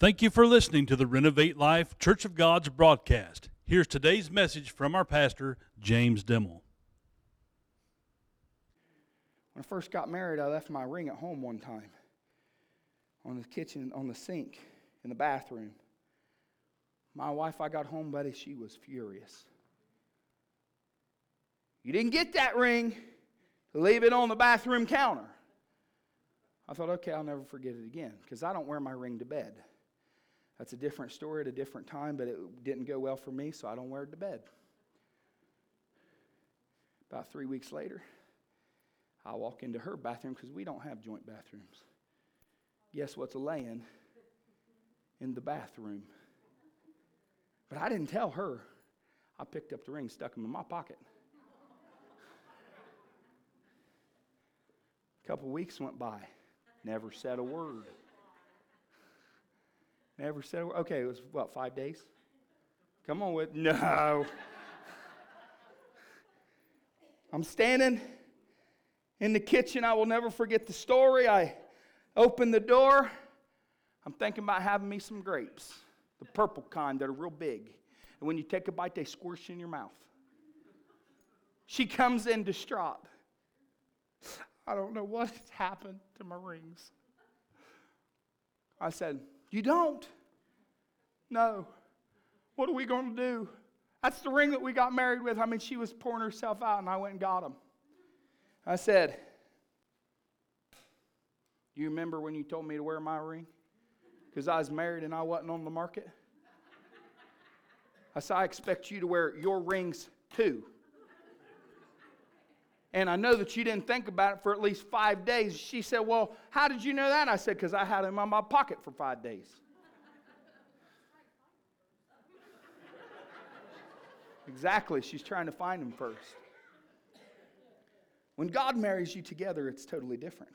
Thank you for listening to the Renovate Life Church of God's broadcast. Here's today's message from our pastor, James Dimel. When I first got married, I left my ring at home one time on the kitchen, on the sink, in the bathroom. My wife, I got home, buddy, she was furious. You didn't get that ring leave it on the bathroom counter. I thought, okay, I'll never forget it again because I don't wear my ring to bed. That's a different story at a different time, but it didn't go well for me, so I don't wear it to bed. About three weeks later, I walk into her bathroom because we don't have joint bathrooms. Guess what's laying in the bathroom? But I didn't tell her. I picked up the ring, stuck him in my pocket. A couple weeks went by, never said a word. Never said a word. Okay, it was what, five days? Come on with no. I'm standing in the kitchen. I will never forget the story. I open the door. I'm thinking about having me some grapes, the purple kind that are real big. And when you take a bite, they squish in your mouth. She comes in distraught. I don't know what has happened to my rings. I said, You don't? No. What are we going to do? That's the ring that we got married with. I mean, she was pouring herself out, and I went and got him. I said, You remember when you told me to wear my ring? Because I was married and I wasn't on the market? I said, I expect you to wear your rings too. And I know that you didn't think about it for at least five days. She said, Well, how did you know that? I said, Because I had them in my pocket for five days. Exactly. She's trying to find him first. When God marries you together, it's totally different.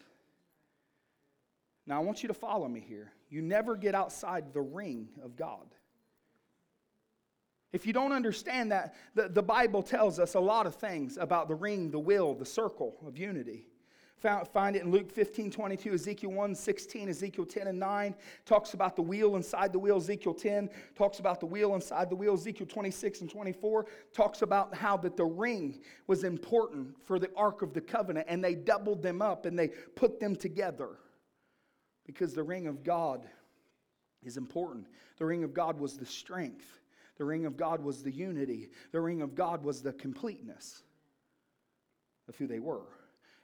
Now, I want you to follow me here. You never get outside the ring of God. If you don't understand that, the, the Bible tells us a lot of things about the ring, the will, the circle of unity. Find it in Luke 15, 22, Ezekiel 1, 16, Ezekiel 10 and 9. Talks about the wheel inside the wheel, Ezekiel 10. Talks about the wheel inside the wheel, Ezekiel 26 and 24. Talks about how that the ring was important for the Ark of the Covenant, and they doubled them up and they put them together because the ring of God is important. The ring of God was the strength. The ring of God was the unity. The ring of God was the completeness of who they were.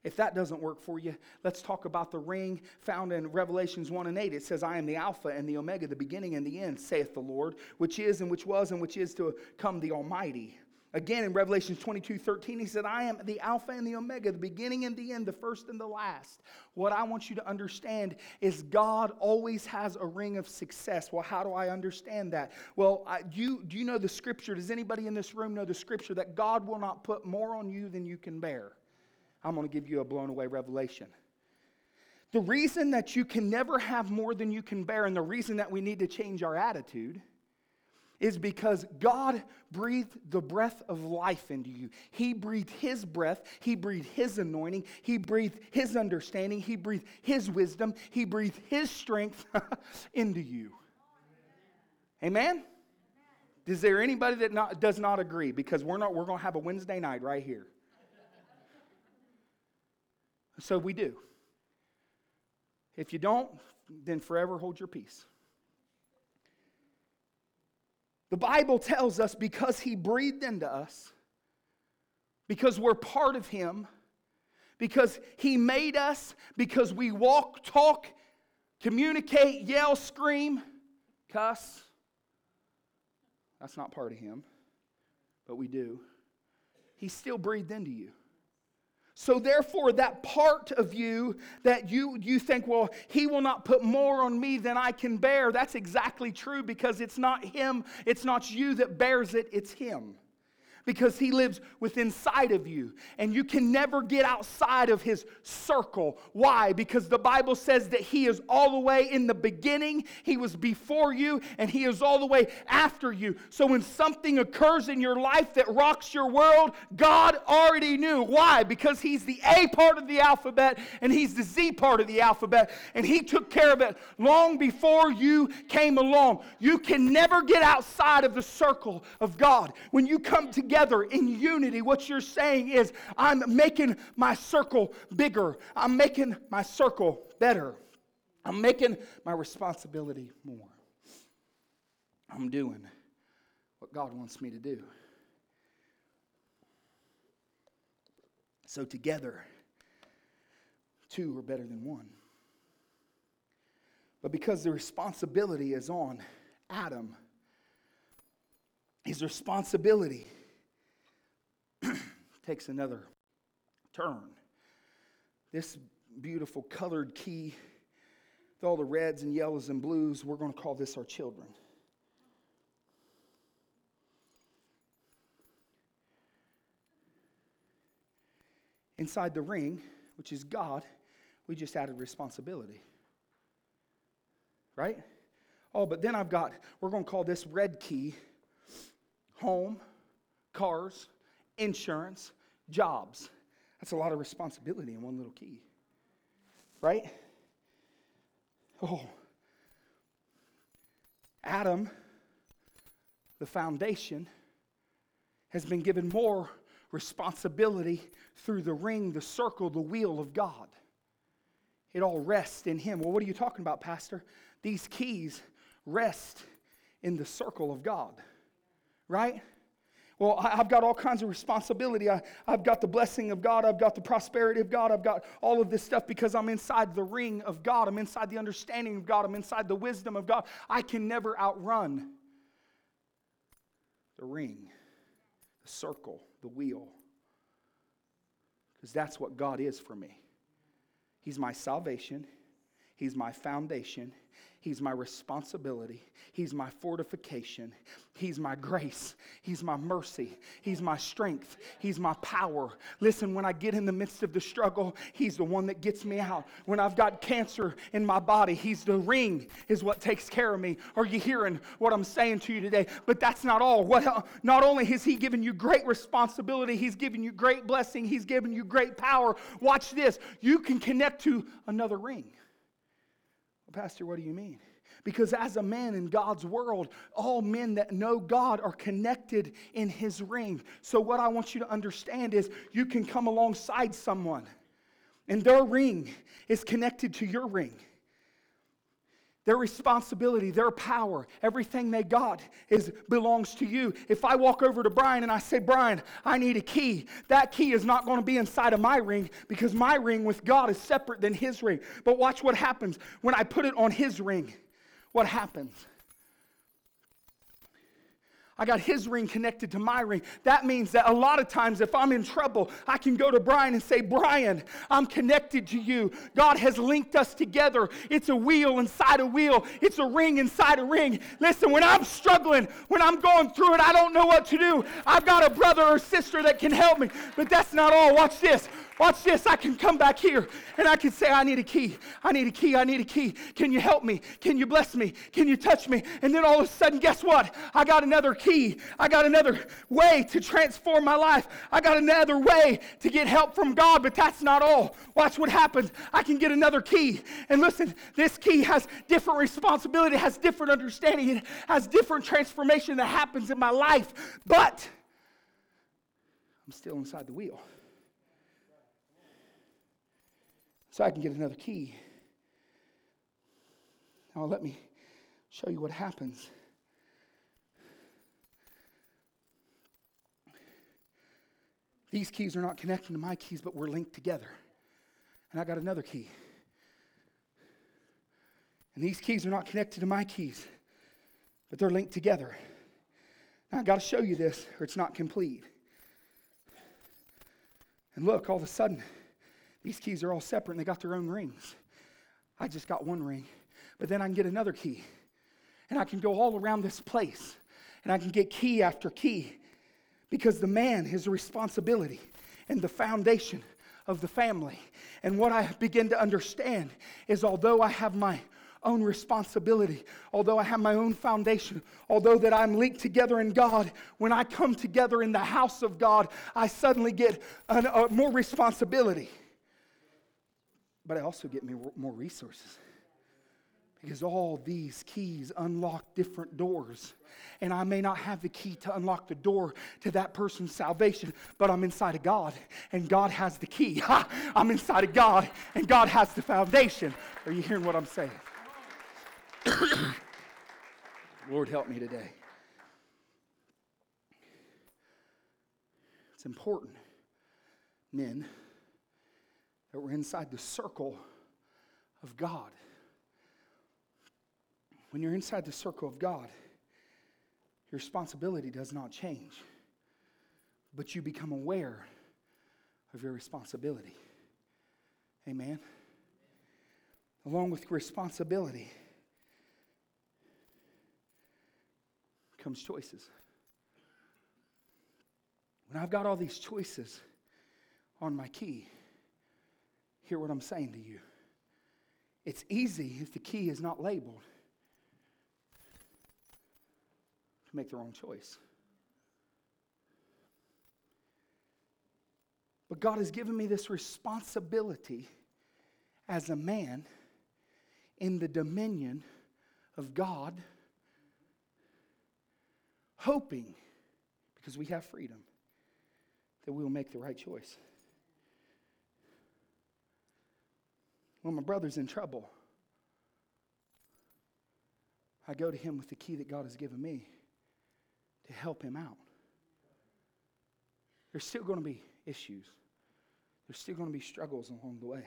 If that doesn't work for you, let's talk about the ring found in Revelations 1 and 8. It says, I am the Alpha and the Omega, the beginning and the end, saith the Lord, which is and which was and which is to come the Almighty. Again, in Revelation 22 13, he said, I am the Alpha and the Omega, the beginning and the end, the first and the last. What I want you to understand is God always has a ring of success. Well, how do I understand that? Well, I, you, do you know the scripture? Does anybody in this room know the scripture that God will not put more on you than you can bear? I'm going to give you a blown away revelation. The reason that you can never have more than you can bear, and the reason that we need to change our attitude, is because God breathed the breath of life into you. He breathed His breath, He breathed His anointing, He breathed His understanding, He breathed His wisdom, He breathed His strength into you. Amen? Is there anybody that not, does not agree? Because we're not, we're going to have a Wednesday night right here. So we do. If you don't, then forever hold your peace. The Bible tells us because He breathed into us, because we're part of Him, because He made us, because we walk, talk, communicate, yell, scream, cuss. That's not part of Him, but we do. He still breathed into you. So therefore, that part of you that you, you think, well, he will not put more on me than I can bear, that's exactly true because it's not him, it's not you that bears it, it's him. Because he lives within inside of you. And you can never get outside of his circle. Why? Because the bible says that he is all the way in the beginning. He was before you and he is all the way after you. So when something occurs in your life that rocks your world god already knew. Why? Because he's the a part of the alphabet and he's the z part of the alphabet and he took care of it long before you came along. You can never get outside of the circle of god. When you come together in unity, what you're saying is, I'm making my circle bigger. I'm making my circle better. I'm making my responsibility more. I'm doing what God wants me to do. So, together, two are better than one. But because the responsibility is on Adam, his responsibility takes another turn. This beautiful colored key with all the reds and yellows and blues, we're going to call this our children. Inside the ring, which is God, we just added responsibility. Right? Oh, but then I've got, we're going to call this red key home, cars, insurance, jobs. That's a lot of responsibility in one little key. Right? Oh. Adam, the foundation, has been given more responsibility through the ring, the circle, the wheel of God. It all rests in Him. Well, what are you talking about, Pastor? These keys rest in the circle of God, right? Well, I've got all kinds of responsibility. I, have got the blessing of God. I've got the prosperity of God. I've got all of this stuff because I'm inside the ring of God. I'm inside the understanding of God. I'm inside the wisdom of God. I can never outrun the ring, the circle, the wheel. Because that's what God is for me. He's my salvation, He's my foundation, He's my responsibility. He's my fortification. He's my grace. He's my mercy. He's my strength. He's my power. Listen, when I get in the midst of the struggle, He's the one that gets me out. When I've got cancer in my body, He's the ring, is what takes care of me. Are you hearing what I'm saying to you today? But that's not all. What, not only has He given you great responsibility, He's given you great blessing, He's given you great power. Watch this. You can connect to another ring. Pastor, what do you mean? Because as a man in God's world, all men that know God are connected in his ring. So, what I want you to understand is you can come alongside someone, and their ring is connected to your ring. Their responsibility, their power, everything they got is belongs to you. If I walk over to Brian and I say, "Brian, I need a key." That key is not going to be inside of my ring because my ring with God is separate than his ring. But watch what happens when I put it on his ring. What happens? I got his ring connected to my ring. That means that a lot of times, if I'm in trouble, I can go to Brian and say, Brian, I'm connected to you. God has linked us together. It's a wheel inside a wheel, it's a ring inside a ring. Listen, when I'm struggling, when I'm going through it, I don't know what to do. I've got a brother or sister that can help me. But that's not all. Watch this. Watch this. I can come back here and I can say, I need a key. I need a key. I need a key. Can you help me? Can you bless me? Can you touch me? And then all of a sudden, guess what? I got another key. I got another way to transform my life. I got another way to get help from God, but that's not all. Watch what happens. I can get another key. And listen, this key has different responsibility, has different understanding, it has different transformation that happens in my life. But I'm still inside the wheel. So I can get another key. Now, let me show you what happens. These keys are not connected to my keys, but we're linked together. And I got another key. And these keys are not connected to my keys, but they're linked together. Now, I got to show you this, or it's not complete. And look, all of a sudden, these keys are all separate and they got their own rings. I just got one ring. But then I can get another key. And I can go all around this place and I can get key after key. Because the man is a responsibility and the foundation of the family. And what I begin to understand is although I have my own responsibility, although I have my own foundation, although that I'm linked together in God, when I come together in the house of God, I suddenly get an, more responsibility. But I also get me more resources. Because all these keys unlock different doors. And I may not have the key to unlock the door to that person's salvation, but I'm inside of God, and God has the key. Ha! I'm inside of God, and God has the foundation. Are you hearing what I'm saying? Lord, help me today. It's important, men, that we're inside the circle of God. When you're inside the circle of God, your responsibility does not change, but you become aware of your responsibility. Amen. Along with responsibility comes choices. When I've got all these choices on my key, hear what I'm saying to you. It's easy if the key is not labeled to make the wrong choice. But God has given me this responsibility as a man in the dominion of God, hoping, because we have freedom, that we will make the right choice. When my brother's in trouble, I go to him with the key that God has given me to help him out. There's still going to be issues. There's still going to be struggles along the way.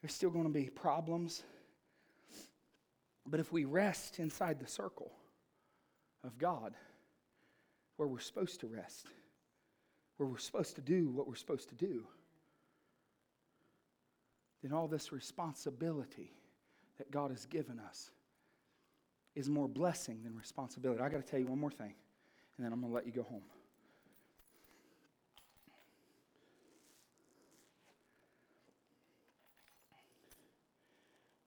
There's still going to be problems. But if we rest inside the circle of God, where we're supposed to rest, where we're supposed to do what we're supposed to do, then all this responsibility that God has given us is more blessing than responsibility. I got to tell you one more thing, and then I'm going to let you go home.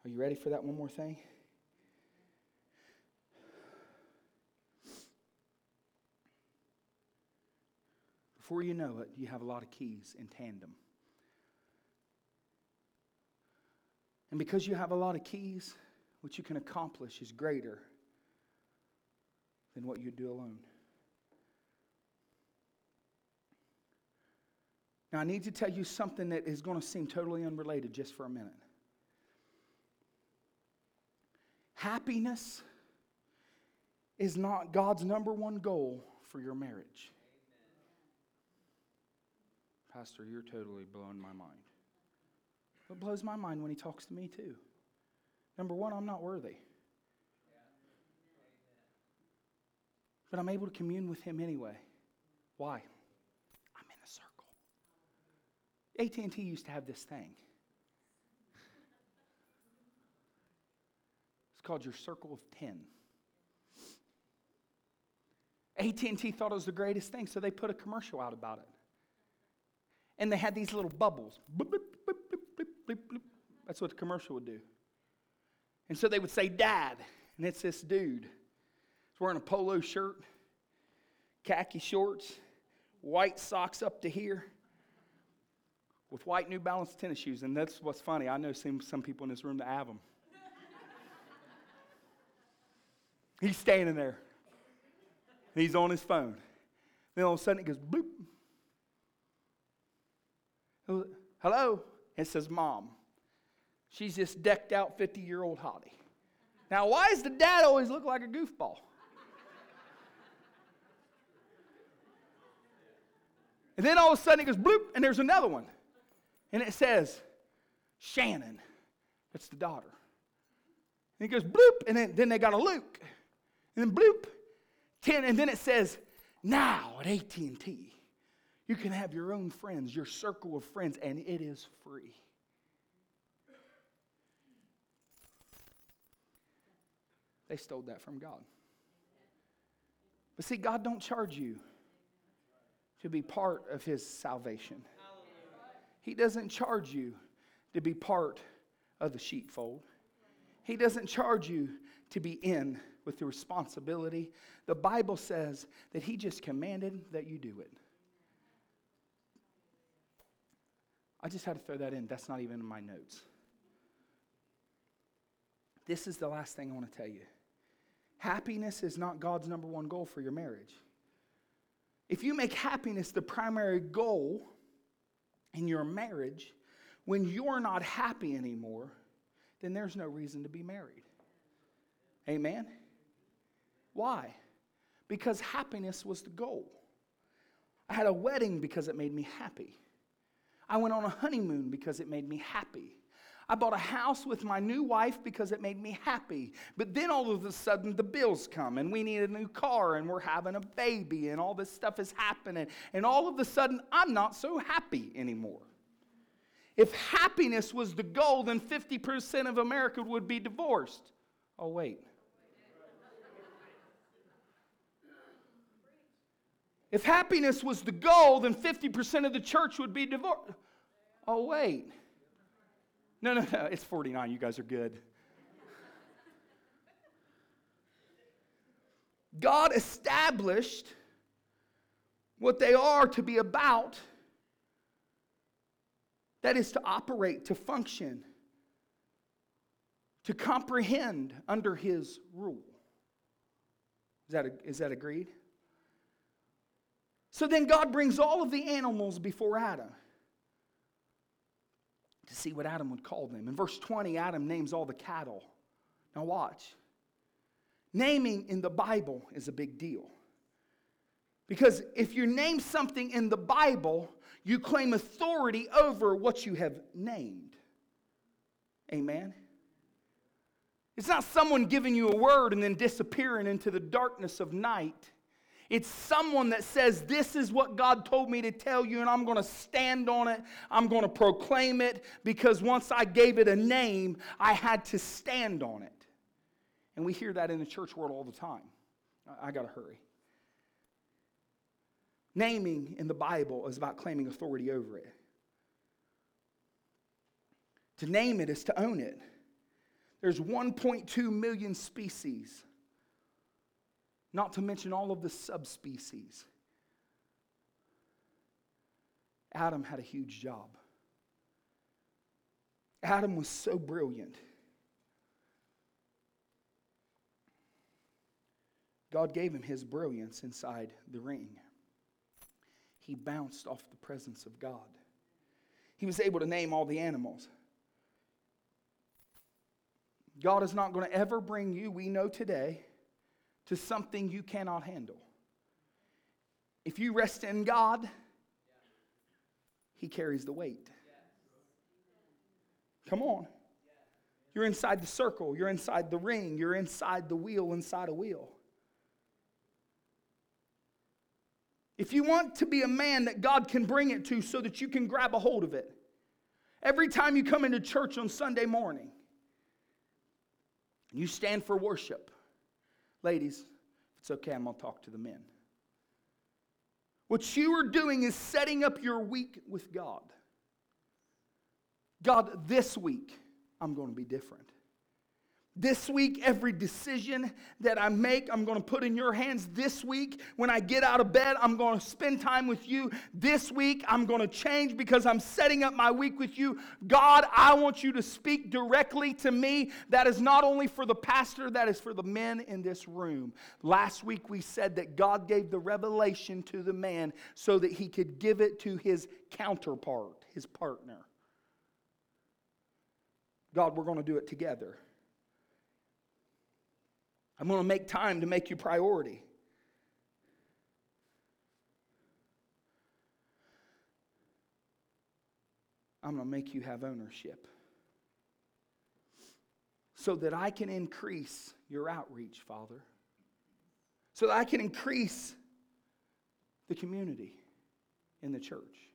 Are you ready for that one more thing? Before you know it, you have a lot of keys in tandem. And because you have a lot of keys, what you can accomplish is greater than what you do alone. Now, I need to tell you something that is going to seem totally unrelated just for a minute. Happiness is not God's number one goal for your marriage. Pastor, you're totally blowing my mind. It blows my mind when he talks to me, too. Number one, I'm not worthy. But I'm able to commune with him anyway. Why? I'm in a circle. AT&T used to have this thing. It's called your circle of 10. AT&T thought it was the greatest thing, so they put a commercial out about it. And they had these little bubbles. That's what the commercial would do. And so they would say, Dad. And it's this dude. He's wearing a polo shirt, khaki shorts, white socks up to here, with white New Balance tennis shoes. And that's what's funny. I know some, some people in this room that have them. He's standing there. He's on his phone. Then all of a sudden it goes bloop. Hello? It says mom. She's this decked out 50 year old hottie. Now, why does the dad always look like a goofball? And then all of a sudden it goes bloop, and there's another one. And it says, Shannon. That's the daughter. And it goes bloop, and then, then they got a Luke. And then bloop, 10, and then it says, now at AT&T, you can have your own friends, your circle of friends, and it is free. They stole that from God. But see, God don't charge you to be part of his salvation. He doesn't charge you to be part of the sheepfold. He doesn't charge you to be in with the responsibility. The Bible says that He just commanded that you do it. I just had to throw that in. That's not even in my notes. This is the last thing I want to tell you. Happiness is not God's number one goal for your marriage. If you make happiness the primary goal in your marriage, when you're not happy anymore, then there's no reason to be married. Amen? Why? Because happiness was the goal. I had a wedding because it made me happy. I went on a honeymoon because it made me happy. I bought a house with my new wife because it made me happy. But then all of a sudden the bills come and we need a new car and we're having a baby and all this stuff is happening. And all of a sudden I'm not so happy anymore. If happiness was the goal, then 50% of America would be divorced. Oh, wait. If happiness was the goal, then 50% of the church would be divorced. Oh, wait. No, no, no, it's 49. You guys are good. God established what they are to be about that is to operate, to function, to comprehend under His rule. Is that, is that agreed? So then God brings all of the animals before Adam to see what Adam would call them. In verse 20, Adam names all the cattle. Now, watch. Naming in the Bible is a big deal. Because if you name something in the Bible, you claim authority over what you have named. Amen? It's not someone giving you a word and then disappearing into the darkness of night. It's someone that says, This is what God told me to tell you, and I'm going to stand on it. I'm going to proclaim it because once I gave it a name, I had to stand on it. And we hear that in the church world all the time. I, I got to hurry. Naming in the Bible is about claiming authority over it. To name it is to own it. There's 1.2 million species not to mention all of the subspecies. Adam had a huge job. Adam was so brilliant. God gave him his brilliance inside the ring. He bounced off the presence of God. He was able to name all the animals. God is not going to ever bring you, we know today, to something you cannot handle. If you rest in God, He carries the weight. Come on. You're inside the circle, you're inside the ring, you're inside the wheel, inside a wheel. If you want to be a man that God can bring it to so that you can grab a hold of it, every time you come into church on Sunday morning, you stand for worship. Ladies, if it's okay, I'm going to talk to the men. What you are doing is setting up your week with God. God, this week, I'm going to be different. This week, every decision that I make, I'm going to put in your hands. This week, when I get out of bed, I'm going to spend time with you. This week, I'm going to change because I'm setting up my week with you. God, I want you to speak directly to me. That is not only for the pastor, that is for the men in this room. Last week, we said that God gave the revelation to the man so that he could give it to his counterpart, his partner. God, we're going to do it together. I'm going to make time to make you priority. I'm going to make you have ownership so that I can increase your outreach, Father, so that I can increase the community in the church.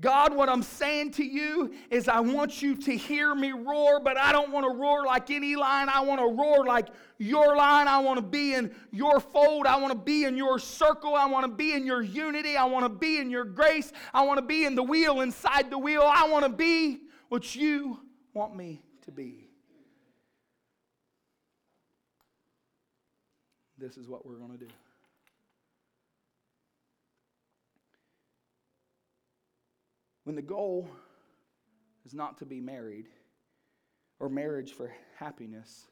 God, what I'm saying to you is I want you to hear me roar, but I don't want to roar like any lion. I want to roar like your lion. I want to be in your fold. I want to be in your circle. I want to be in your unity. I want to be in your grace. I want to be in the wheel inside the wheel. I want to be what you want me to be. This is what we're going to do. When the goal is not to be married or marriage for happiness,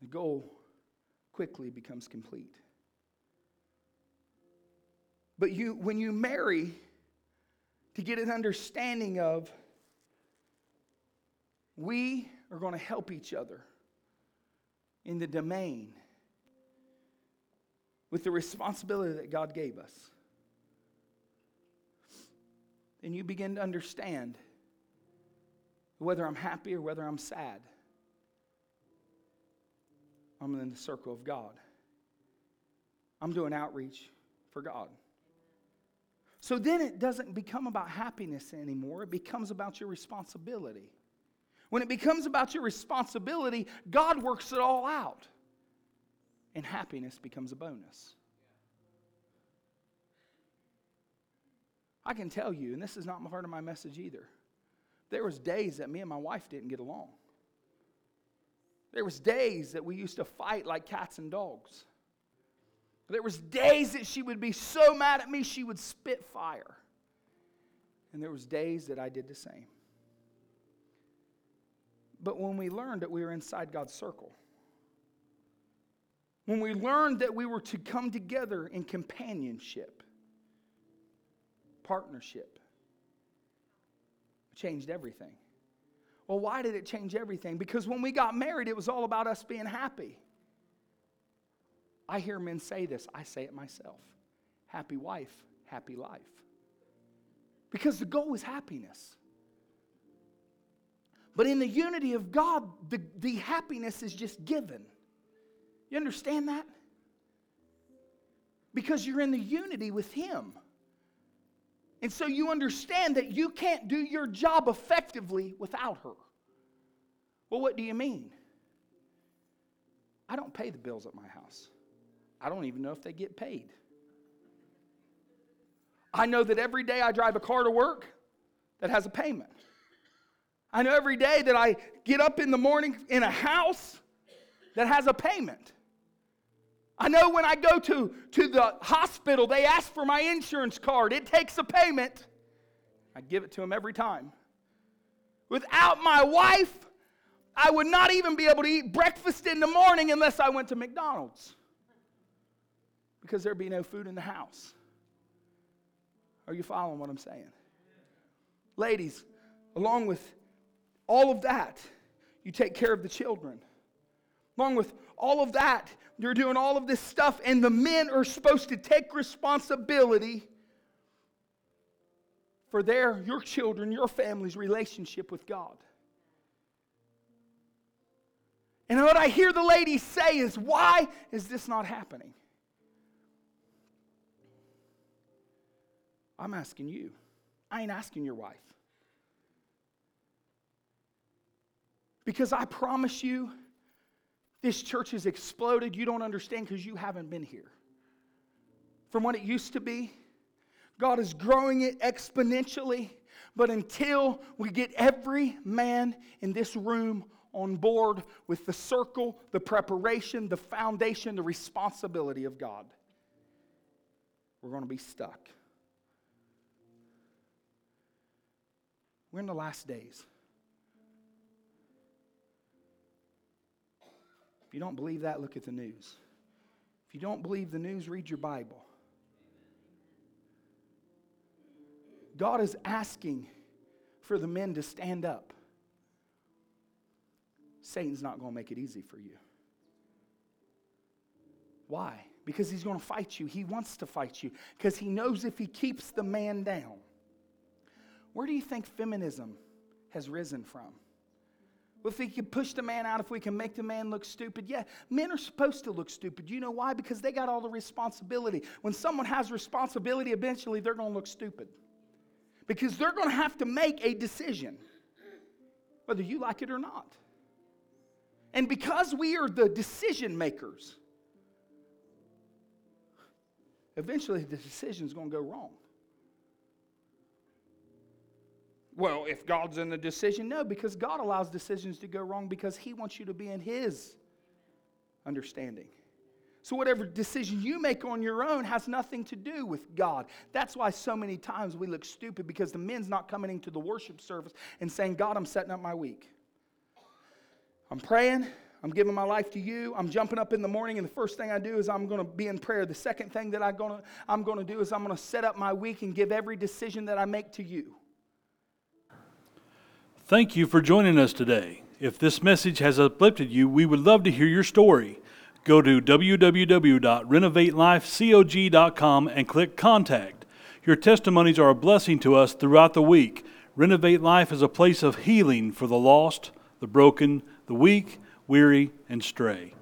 the goal quickly becomes complete. But you, when you marry to get an understanding of, we are going to help each other in the domain with the responsibility that God gave us then you begin to understand whether I'm happy or whether I'm sad. I'm in the circle of God. I'm doing outreach for God. So then it doesn't become about happiness anymore, it becomes about your responsibility. When it becomes about your responsibility, God works it all out, and happiness becomes a bonus. I can tell you, and this is not part of my message either, there was days that me and my wife didn't get along. There was days that we used to fight like cats and dogs. There was days that she would be so mad at me she would spit fire. And there was days that I did the same. But when we learned that we were inside God's circle, when we learned that we were to come together in companionship, partnership. It changed everything. Well, why did it change everything? Because when we got married, it was all about us being happy. I hear men say this, I say it myself happy wife, happy life. Because the goal is happiness. But in the unity of God, the, the happiness is just given. You understand that? Because you're in the unity with Him. And so you understand that you can't do your job effectively without her. Well, what do you mean? I don't pay the bills at my house. I don't even know if they get paid. I know that every day I drive a car to work that has a payment. I know every day that I get up in the morning in a house that has a payment. I know when I go to, to the hospital, they ask for my insurance card. It takes a payment. I give it to them every time. Without my wife, I would not even be able to eat breakfast in the morning unless I went to McDonald's because there'd be no food in the house. Are you following what I'm saying? Ladies, along with all of that, you take care of the children. Along with all of that, you're doing all of this stuff, and the men are supposed to take responsibility for their, your children, your family's relationship with God. And what I hear the ladies say is, why is this not happening? I'm asking you. I ain't asking your wife. Because I promise you, this church has exploded. You don't understand because you haven't been here. From what it used to be, God is growing it exponentially. But until we get every man in this room on board with the circle, the preparation, the foundation, the responsibility of God, we're going to be stuck. We're in the last days. If you don't believe that, look at the news. If you don't believe the news, read your Bible. God is asking for the men to stand up. Satan's not going to make it easy for you. Why? Because he's going to fight you. He wants to fight you because he knows if he keeps the man down. Where do you think feminism has risen from? If we can push the man out, if we can make the man look stupid, yeah, men are supposed to look stupid. You know why? Because they got all the responsibility. When someone has responsibility, eventually they're going to look stupid. because they're going to have to make a decision, whether you like it or not. And because we are the decision makers, eventually the decision is going to go wrong. Well, if God's in the decision, no, because God allows decisions to go wrong because He wants you to be in His understanding. So, whatever decision you make on your own has nothing to do with God. That's why so many times we look stupid because the men's not coming into the worship service and saying, God, I'm setting up my week. I'm praying. I'm giving my life to you. I'm jumping up in the morning, and the first thing I do is I'm going to be in prayer. The second thing that I'm going to, I'm going to do is I'm going to set up my week and give every decision that I make to you. Thank you for joining us today. If this message has uplifted you, we would love to hear your story. Go to www.renovatelife.cog.com and click Contact. Your testimonies are a blessing to us throughout the week. Renovate Life is a place of healing for the lost, the broken, the weak, weary, and stray.